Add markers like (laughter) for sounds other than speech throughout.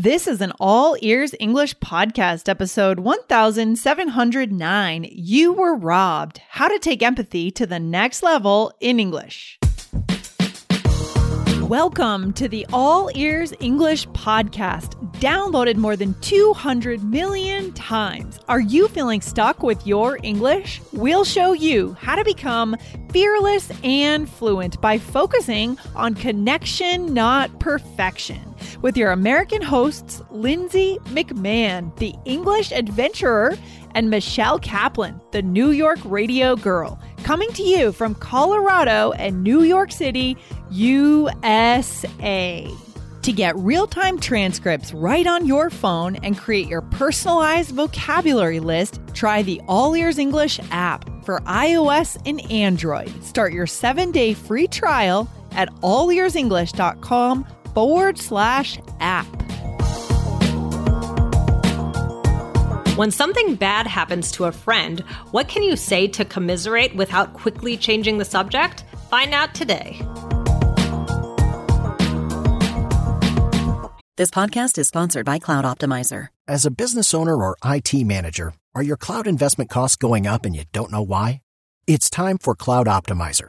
This is an all ears English podcast, episode 1709. You were robbed. How to take empathy to the next level in English. Welcome to the All Ears English podcast, downloaded more than 200 million times. Are you feeling stuck with your English? We'll show you how to become fearless and fluent by focusing on connection, not perfection. With your American hosts, Lindsay McMahon, the English adventurer, and Michelle Kaplan, the New York radio girl, coming to you from Colorado and New York City, USA. To get real time transcripts right on your phone and create your personalized vocabulary list, try the All Ears English app for iOS and Android. Start your seven day free trial at allearsenglish.com forward slash app. When something bad happens to a friend, what can you say to commiserate without quickly changing the subject? Find out today. This podcast is sponsored by Cloud Optimizer. As a business owner or IT manager, are your cloud investment costs going up and you don't know why? It's time for Cloud Optimizer.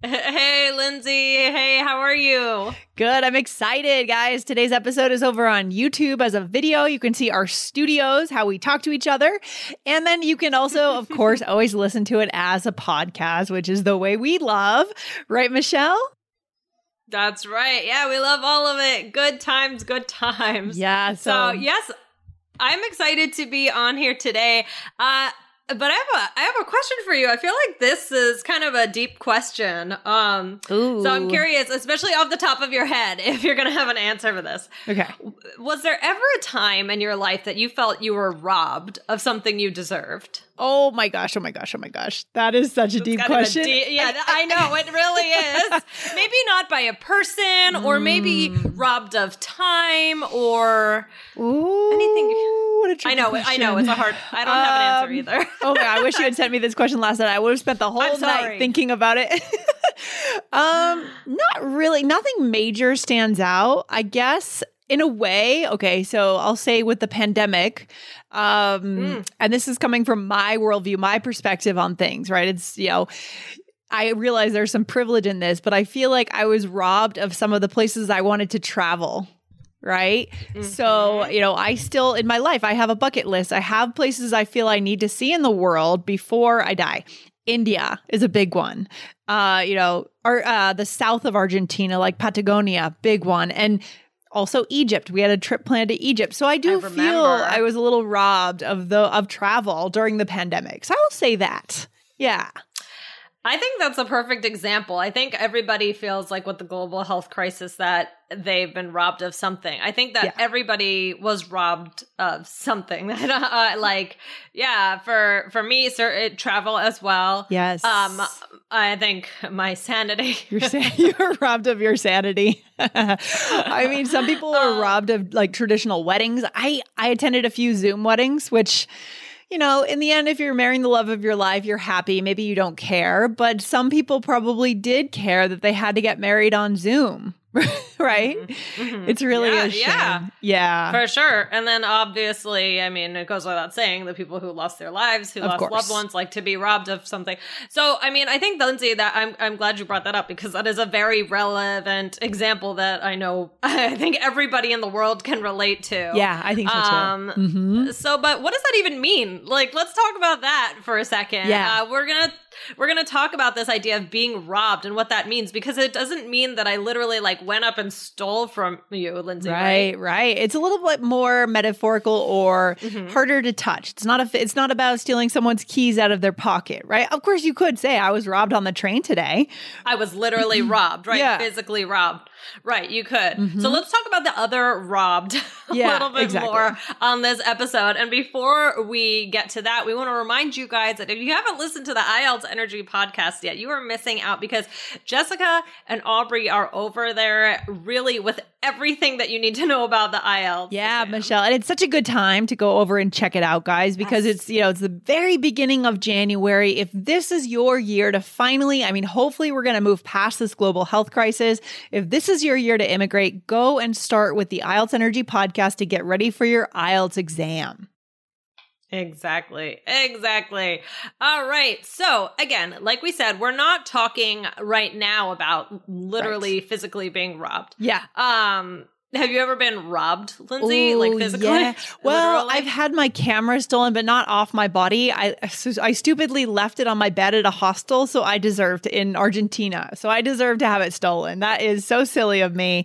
Hey, Lindsay. Hey, how are you? Good. I'm excited, guys. Today's episode is over on YouTube as a video. You can see our studios, how we talk to each other. And then you can also, of (laughs) course, always listen to it as a podcast, which is the way we love. Right, Michelle? That's right. Yeah, we love all of it. Good times, good times. Yeah. So, so yes, I'm excited to be on here today. Uh, but I have a I have a question for you. I feel like this is kind of a deep question. Um Ooh. so I'm curious, especially off the top of your head, (laughs) if you're going to have an answer for this. Okay. Was there ever a time in your life that you felt you were robbed of something you deserved? Oh my gosh, oh my gosh, oh my gosh. That is such a deep question. A yeah, I know, it really is. (laughs) maybe not by a person or maybe Mm. robbed of time or Ooh, anything. What a I know, I know, it's a hard I don't have an Um, answer either. (laughs) oh my, I wish you had sent me this question last night. I would have spent the whole night thinking about it. (laughs) um, not really. Nothing major stands out. I guess in a way. Okay, so I'll say with the pandemic, um, Mm. and this is coming from my worldview, my perspective on things. Right? It's you know. I realize there's some privilege in this, but I feel like I was robbed of some of the places I wanted to travel. Right. So, you know, I still, in my life, I have a bucket list. I have places I feel I need to see in the world before I die. India is a big one. Uh, you know, or uh, the south of Argentina, like Patagonia, big one. And also Egypt. We had a trip planned to Egypt. So I do I feel. I was a little robbed of the of travel during the pandemic. So I will say that. Yeah. I think that's a perfect example. I think everybody feels like with the global health crisis that they've been robbed of something. I think that Yeah. everybody was robbed of something. (laughs) uh, like, yeah, for for me, certain travel as well. Yes. Um, I think my sanity. You're saying (laughs) you were robbed of your sanity. (laughs) I mean, some people are Uh, robbed of like traditional weddings. I I attended a few Zoom weddings, which you know, in the end, if you're marrying the love of your life, you're happy. Maybe you don't care, but some people probably did care that they had to get married on Zoom. (laughs) (laughs) right? Mhm. It's really Yeah, a shame. yeah. Yeah. For sure. And then obviously, I mean, it goes without saying the people who lost their lives, who Of lost course. loved ones, like to be robbed of something. So, I mean, I think Lindsay, that I'm I'm glad you brought that up because that is a very relevant example that I know (laughs) I think everybody in the world can relate to. yeah, I think so too. Um, Mhm. So, but what does that even mean? Like, let's talk about that for a second. Yeah. uh, we're gonna we're gonna talk about this idea of being robbed and what that means because it doesn't mean that I literally like went up and stole from you, Lindsay. Right. Right, right. It's a little bit more metaphorical or Mhm. harder to touch. It's not a. It's not about stealing someone's keys out of their pocket, right? Of course, you could say I was robbed on the train today. I was literally (clears throat) robbed, right? Yeah. Physically robbed. Right, you could. Mhm. So let's talk about the other robbed (laughs) a Yeah, little bit exactly. more on this episode. And before we get to that, we want to remind you guys that if you haven't listened to the IELTS Energy podcast yet, you are missing out because Jessica and Aubrey are over there really with everything that you need to know about the IELTS. Yeah, exam. Michelle, and it's such a good time to go over and check it out, guys, because Yes. it's you know it's the very beginning of January. If this is your year to finally, I mean, hopefully we're going to move past this global health crisis. If this is your year to immigrate, go and start with the IELTS Energy podcast to get ready for your IELTS exam. Exactly. Exactly. All right. So, again, like we said, we're not talking right now about literally physically being robbed. Yeah. Um, have you ever been robbed, Lindsay? like physically? yeah. (laughs) Well, Literally? I've had my camera stolen, but not off my body. I I stupidly left it on my bed at a hostel, so I deserved in Argentina. So I deserve to have it stolen. That is so silly of me.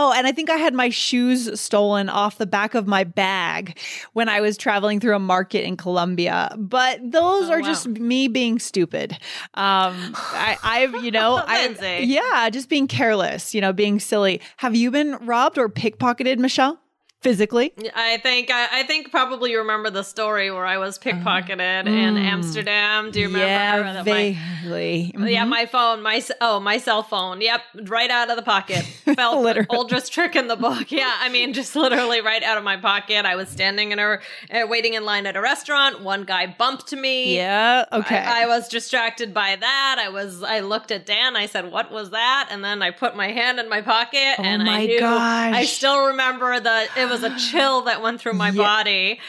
Oh, and I think I had my shoes stolen off the back of my bag when I was traveling through a market in Colombia. But those Oh, are wow. just me being stupid. Um, I, I've, you know, (laughs) I, yeah, just being careless, you know, being silly. Have you been robbed or pickpocketed, Michelle? Physically? I think I, I think probably you remember the story where I was uh-huh. pickpocketed in mm. Amsterdam. Do you remember? Yeah, that my- vaguely. Yeah, my phone, my oh, my cell phone. Yep, right out of the pocket. Fell (laughs) Literally. oldest trick in the book. Yeah, I mean, just literally right out of my pocket. I was standing in a uh, waiting in line at a restaurant. One guy bumped me. Yeah. Okay. I, I was distracted by that. I was. I looked at Dan. I said, "What was that?" And then I put my hand in my pocket, Oh and my I knew. gosh. I still remember the. It was a chill that went through my Yeah. body,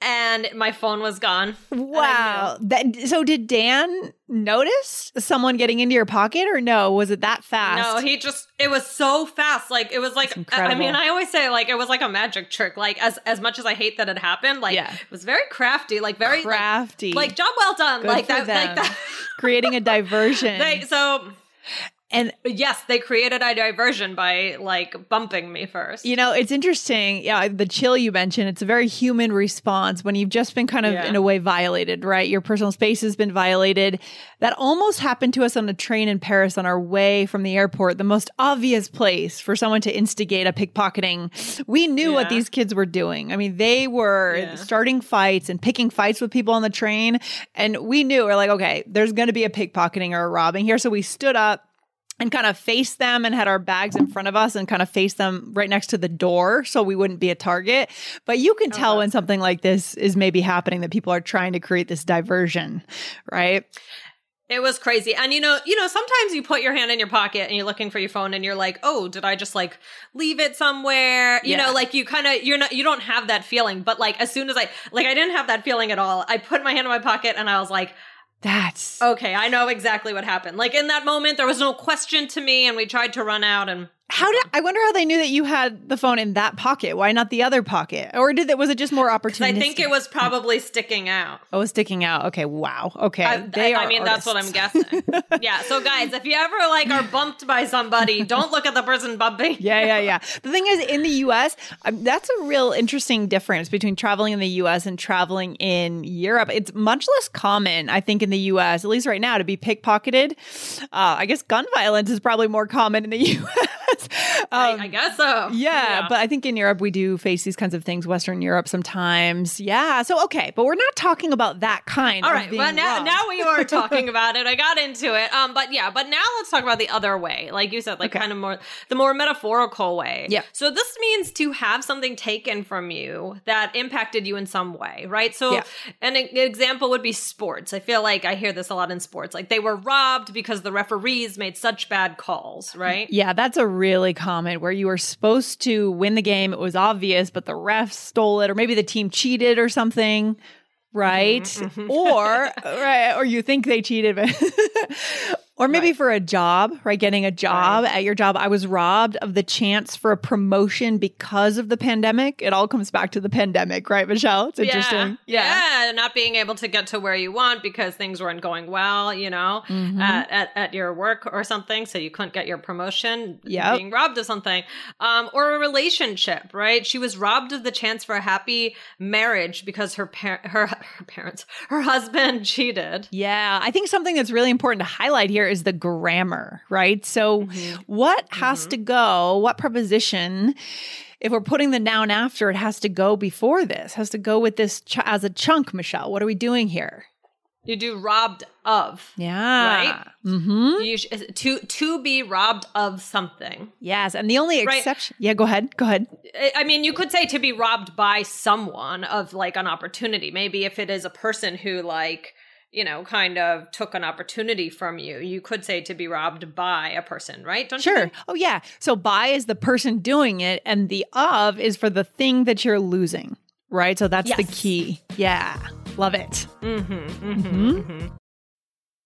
and my phone was gone. And I knew. wow. That so did Dan notice someone getting into your pocket or no? Was it that fast? No, he just it was so fast. Like it was like I mean. I always say like it was like a magic trick. Like as as much as I hate that it happened, like Yeah. it was very crafty, like very crafty. Like, job well done. Good like that like that. creating a diversion. (laughs) they so and yes, they created a diversion by like bumping me first. You know, it's interesting. Yeah, the chill you mentioned, it's a very human response when you've just been kind of, Yeah. in a way, violated, right? Your personal space has been violated. That almost happened to us on a train in Paris on our way from the airport, the most obvious place for someone to instigate a pickpocketing. We knew what these kids were doing. I mean, they were Yeah. starting fights and picking fights with people on the train. And we knew, we're like, okay, there's going to be a pickpocketing or a robbing here. So we stood up and kind of faced them and had our bags in front of us and kind of faced them right next to the door so we wouldn't be a target. But you can oh, tell when something like this is maybe happening that people are trying to create this diversion, right? It was crazy. And you know, you know, sometimes you put your hand in your pocket and you're looking for your phone and you're like, "Oh, did I just like leave it somewhere?" You Yeah. know, like you kind of you're not you don't have that feeling, but like as soon as I like I didn't have that feeling at all. I put my hand in my pocket and I was like, That's "Okay, I know exactly what happened." Like in that moment there was no question to me and we tried to run out and how did I wonder how they knew that you had the phone in that pocket? Why not the other pocket? Or did it was it just more opportunistic? I think it was probably sticking out. Oh, it was sticking out. Okay, wow. Okay, I, they I- I are mean, that's what I'm guessing. (laughs) yeah. So, guys, if you ever like are bumped by somebody, don't look at the person bumping. (laughs) yeah, yeah, yeah. The thing is, in the US, um, that's a real interesting difference between traveling in the US and traveling in Europe. It's much less common, I think, in the US, at least right now, to be pickpocketed. Uh, I guess gun violence is probably more common in the (laughs) US. (laughs) I, Um, I guess so. Yeah, but I think in Europe we do face these kinds of things. Western Europe sometimes. Yeah. So okay, but we're not talking about that kind. All of right, but now robbed. now we are (laughs) talking about it. I got into it. Um, but yeah, but now let's talk about the other way. Like you said, like Okay. kind of more the more metaphorical way. Yeah. So this means to have something taken from you that impacted you in some way, right? So Yeah. an, e- example would be sports. I feel like I hear this a lot in sports. Like they were robbed because the referees made such bad calls, right? Yeah, that's a really common where you were supposed to win the game. It was obvious, but the refs stole it, or maybe the team cheated or something, right? Mm-hmm, Or (laughs) right, or you think they cheated, but or maybe Right. for a job, right? Getting a job at your job. I was robbed of the chance for a promotion because of the pandemic. It all comes back to the pandemic, right, Michelle? It's interesting. Yeah. yeah. Not being able to get to where you want because things weren't going well, you know, Mhm. at, at, at your work or something. So you couldn't get your promotion, Yeah. being robbed of something. Um, or a relationship, right? She was robbed of the chance for a happy marriage because her, par- her, her parents, her husband (laughs) cheated. Yeah, I think something that's really important to highlight here is the grammar, right? So, Mm-hmm. what has to go, what preposition, if we're putting the noun after, it has to go before this, has to go with this ch- as a chunk, Michelle. What are we doing here? You do robbed of. Yeah. Right? Mm-hmm. You to to be robbed of something. Yes. And the only Right. exception. Yeah, go ahead. Go ahead. I mean, you could say to be robbed by someone of like an opportunity. Maybe if it is a person who like, you know, kind of took an opportunity from you, you could say to be robbed by a person, right? Don't Sure. Oh, yeah. So, by is the person doing it, and the of is for the thing that you're losing, right? So, that's the key. Yeah. Love it. Mm-hmm, mm-hmm, Mhm. mm-hmm.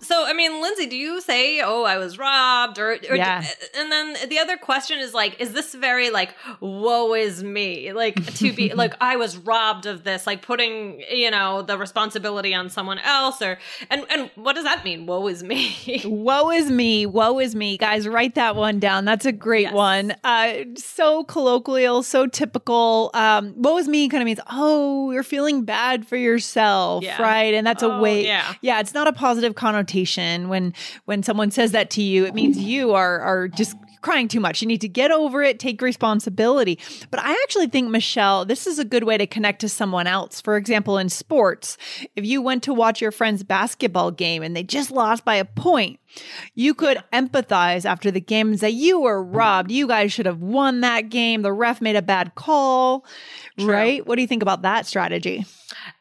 So, I mean, Lindsay, do you say, "Oh, I was robbed," or, or Yeah. and then the other question is like, is this very like, "Woe is me," like to be (laughs) like, I was robbed of this, like putting you know the responsibility on someone else, or and and what does that mean? Woe is me. (laughs) Woe is me. Woe is me. Guys, write that one down. That's a great Yes. one. Uh, so colloquial, so typical. Um, woe is me kind of means, oh, you're feeling bad for yourself, Yeah. right? And that's a Oh, way. yeah. Yeah, it's not a positive connotation when when someone says that to you. It means you are are just crying too much. You need to get over it, take responsibility. But I actually think Michelle, this is a good way to connect to someone else. For example, in sports, if you went to watch your friend's basketball game and they just lost by a point, you could empathize after the game and say, You were robbed. You guys should have won that game. The ref made a bad call. Right? What do you think about that strategy?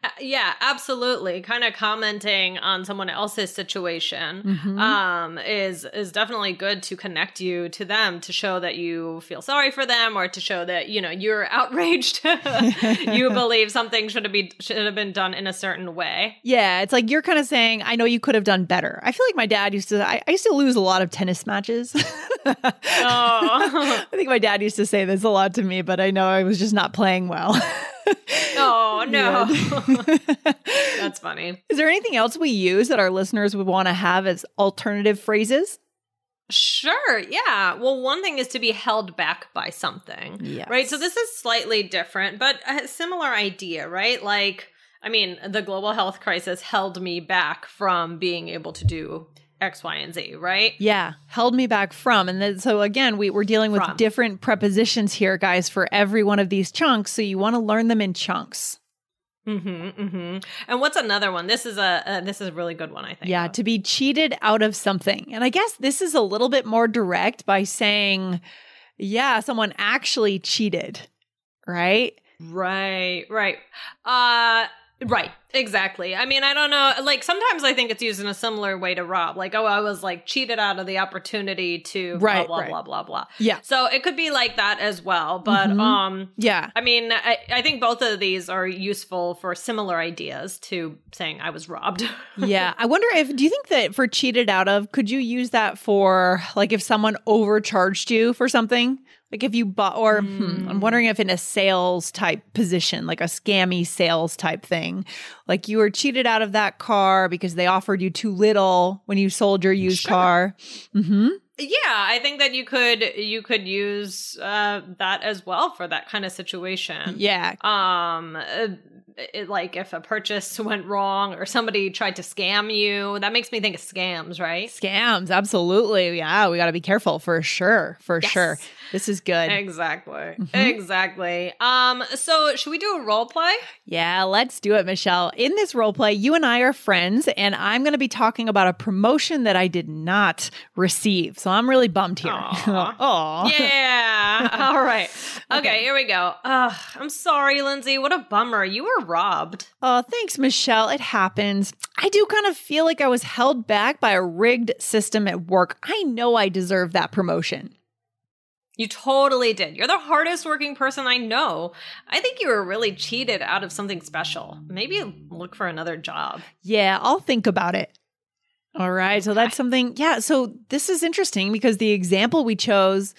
Uh, yeah, absolutely. Kind of commenting on someone else's situation Mm-hmm. um, is is definitely good to connect you to them to show that you feel sorry for them or to show that you know you're (laughs) outraged. (laughs) you believe something should have be should have been done in a certain way. Yeah, it's like you're kind of saying, I know you could have done better. I feel like my dad used to, I, I used to lose a lot of tennis matches. (laughs) Oh. I think my dad used to say this a lot to me, but I know I was just not playing well. (laughs) Oh no, (laughs) that's funny. Is there anything else we use that our listeners would want to have as alternative phrases? Sure. Yeah. Well, one thing is to be held back by something. Yes. Right. So this is slightly different, but a similar idea, right? Like, I mean, the global health crisis held me back from being able to do X, Y, and Z, right? Yeah, held me back from. And then, so again, we, we're dealing with From. different prepositions here, guys, for every one of these chunks. So you want to learn them in chunks. Mm-hmm, mm-hmm. And what's another one? This is a uh, this is a really good one, I think. Yeah, to be cheated out of something. And I guess this is a little bit more direct by saying, yeah, someone actually cheated, right? Right, right. Uh right. Exactly. I mean, I don't know. Like sometimes I think it's used in a similar way to rob. Like, oh, I was like cheated out of the opportunity to Right, blah blah right. blah blah blah. Yeah. So it could be like that as well. But Mhm. um Yeah. I mean, I, I think both of these are useful for similar ideas to saying I was robbed. (laughs) yeah. I wonder if, do you think that for cheated out of, could you use that for like if someone overcharged you for something? Like if you bought, or hmm, I'm wondering if in a sales type position, like a scammy sales type thing, like you were cheated out of that car because they offered you too little when you sold your used Sure. car. hmm yeah, I think that you could you could use uh, that as well for that kind of situation. Yeah. um uh, it, like if a purchase (laughs) went wrong or somebody tried to scam you that makes me think of scams right Scams. Absolutely. Yeah. We got to be careful for sure. For Yes. sure. This is good. exactly Mhm. exactly um so should we do a role play Yeah, let's do it, Michelle. In this role play, you and I are friends, and I'm going to be talking about a promotion that I did not receive. So I'm really bummed here. Aw. (laughs) yeah (laughs) all right okay, here we go Ugh, i'm sorry lindsay what a bummer you were robbed Oh, thanks, Michelle. It happens. I do kind of feel like I was held back by a rigged system at work. I know I deserve that promotion. you totally did. You're the hardest working person I know. I think you were really cheated out of something special. Maybe look for another job. Yeah, I'll think about it. All right. So that's something. Yeah. So this is interesting because the example we chose,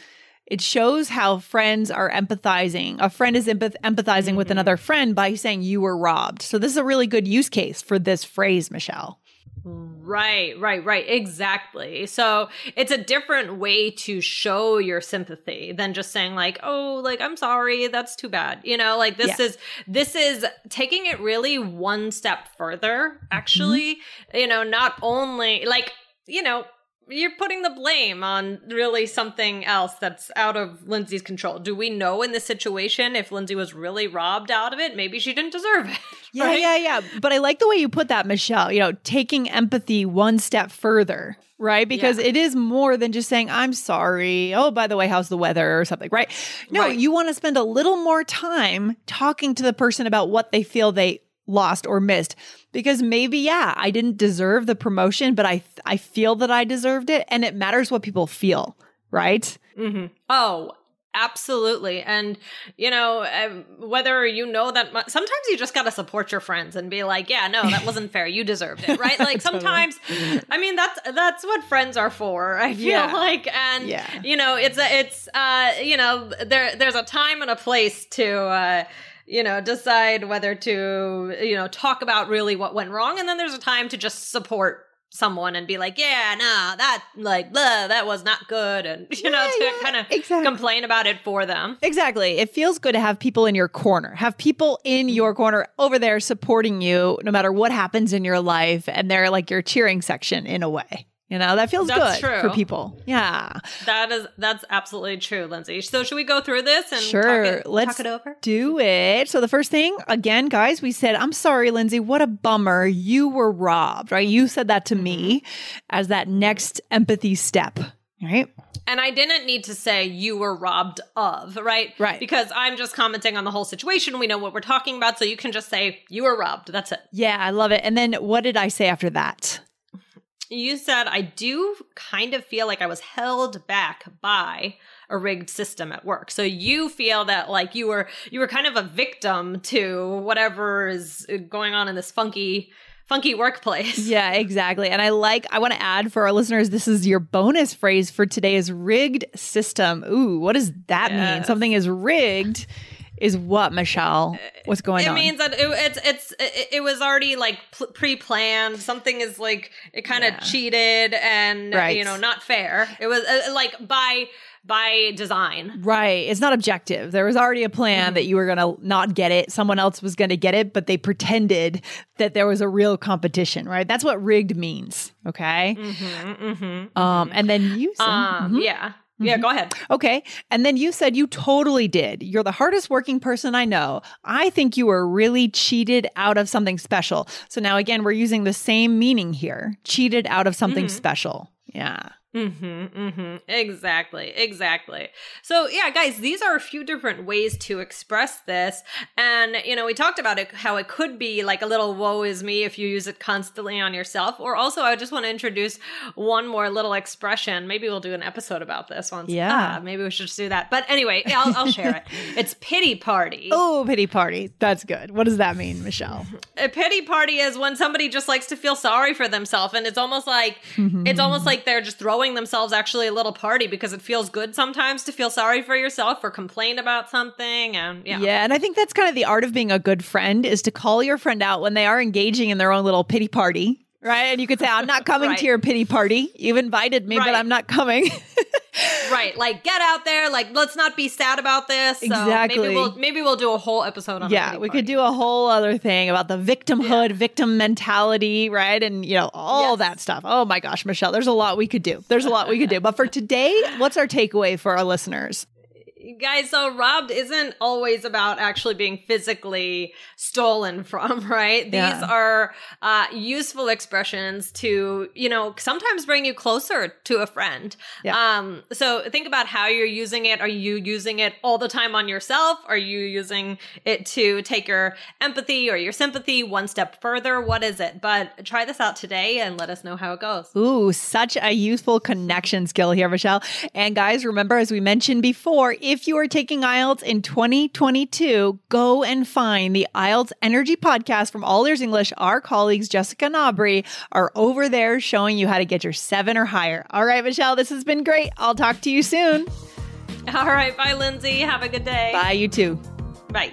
it shows how friends are empathizing. A friend is empath- empathizing with Mhm. another friend by saying you were robbed. So this is a really good use case for this phrase, Michelle. Right, right, right. Exactly. So it's a different way to show your sympathy than just saying like, "Oh, like I'm sorry, that's too bad." You know, like this Yeah. is this is taking it really one step further. Actually, you know, not only like you know. You're putting the blame on really something else that's out of Lindsay's control. Do we know in this situation if Lindsay was really robbed out of it? Maybe she didn't deserve it. (laughs) Yeah, right? yeah, yeah. But I like the way you put that, Michelle. You know, taking empathy one step further, right? Because Yeah. it is more than just saying, I'm sorry. Oh, by the way, how's the weather or something, right? No, Right. you want to spend a little more time talking to the person about what they feel they lost or missed because maybe yeah i didn't deserve the promotion but i i feel that i deserved it and it matters what people feel right mm-hmm. Oh, absolutely. And, you know, um, whether you know that, mu- sometimes you just got to support your friends and be like, yeah, no, that wasn't fair. You deserved it, right? Like (laughs) Totally. sometimes, I mean, that's, that's what friends are for, I feel Yeah. like. And, Yeah. you know, it's, a, it's, uh, you know, there, there's a time and a place to, uh, you know, decide whether to, you know, talk about really what went wrong. And then there's a time to just support someone and be like, yeah, no, that, like, blah, that was not good. And, (laughs) you know, Yeah, to yeah, kind of exactly. complain about it for them. Exactly. It feels good to have people in your corner, have people in your corner over there supporting you no matter what happens in your life. And they're like your cheering section in a way. You know, that feels That's good true. for people. Yeah. That is, that's absolutely true, Lindsay. So should we go through this and Sure. talk it, Let's talk it over? do it. So the first thing, again, guys, we said, I'm sorry, Lindsay, what a bummer. You were robbed, right? You said that to me Mm-hmm. as that next empathy step. Right. And I didn't need to say you were robbed of, right? Right. Because I'm just commenting on the whole situation. We know what we're talking about. So you can just say you were robbed. That's it. Yeah, I love it. And then what did I say after that? You said, I do kind of feel like I was held back by a rigged system at work. So you feel that like you were you were kind of a victim to whatever is going on in this funky funky workplace. Yeah, exactly. And I like, I want to add for our listeners, this is your bonus phrase for today is rigged system. Ooh, what does that mean? Something is rigged is what, Michelle? What's going it on? It means that it, it's it's it, it was already like pre-planned. Something is like it kind of Yeah. cheated and Right. you know not fair. It was uh, like by by design. Right. It's not objective. There was already a plan that you were going to not get it. Someone else was going to get it, but they pretended that there was a real competition, right? That's what rigged means. Okay. Mm-hmm, mm-hmm, Um, and then you said, um, Mhm. Yeah, yeah. Go ahead. okay. And then you said you totally did. You're the hardest working person I know. I think you were really cheated out of something special. So now again, we're using the same meaning here cheated out of something Mhm. special. Yeah. Mm-hmm, mm-hmm. Exactly, exactly. So yeah, guys, these are a few different ways to express this. And you know, we talked about it how it could be like a little woe is me if you use it constantly on yourself. Or also I just want to introduce one more little expression. Maybe we'll do an episode about this once. Yeah. Ah, maybe we should just do that. But anyway, I'll, I'll share it. (laughs) It's pity party. Oh, pity party. That's good. What does that mean, Michelle? a pity party is when somebody just likes to feel sorry for themselves and it's almost like it's almost like they're just throwing themselves actually a little party because it feels good sometimes to feel sorry for yourself or complain about something and yeah Yeah, and I think that's kind of the art of being a good friend is to call your friend out when they are engaging in their own little pity party. Right. And you could say, I'm not coming Right. to your pity party. You've invited me, but I'm not coming. (laughs) right like get out there like let's not be sad about this so Exactly. maybe we'll maybe we'll do a whole episode on yeah, we could do a whole other thing about the victimhood, victim mentality, right? And, you know, all Yes. that stuff. Oh my gosh, Michelle, there's a lot we could do. There's a lot we could do. But for today, what's our takeaway for our listeners? Guys so robbed isn't always about actually being physically stolen (laughs) from right? These Yeah. are uh, useful expressions to you know sometimes bring you closer to a friend. Yeah. um so think about how you're using it. Are you using it all the time on yourself? Are you using it to take your empathy or your sympathy one step further? What is it? But try this out today and let us know how it goes. Ooh, such a useful connection skill here, Michelle. And guys, remember, as we mentioned before, if you are taking IELTS in 2022, go and find the IELTS Energy podcast from All Ears English. Our colleagues, Jessica and Aubrey, are over there showing you how to get your seven or higher. All right, Michelle, this has been great. I'll talk to you soon. all right bye lindsay have a good day Bye, you too. bye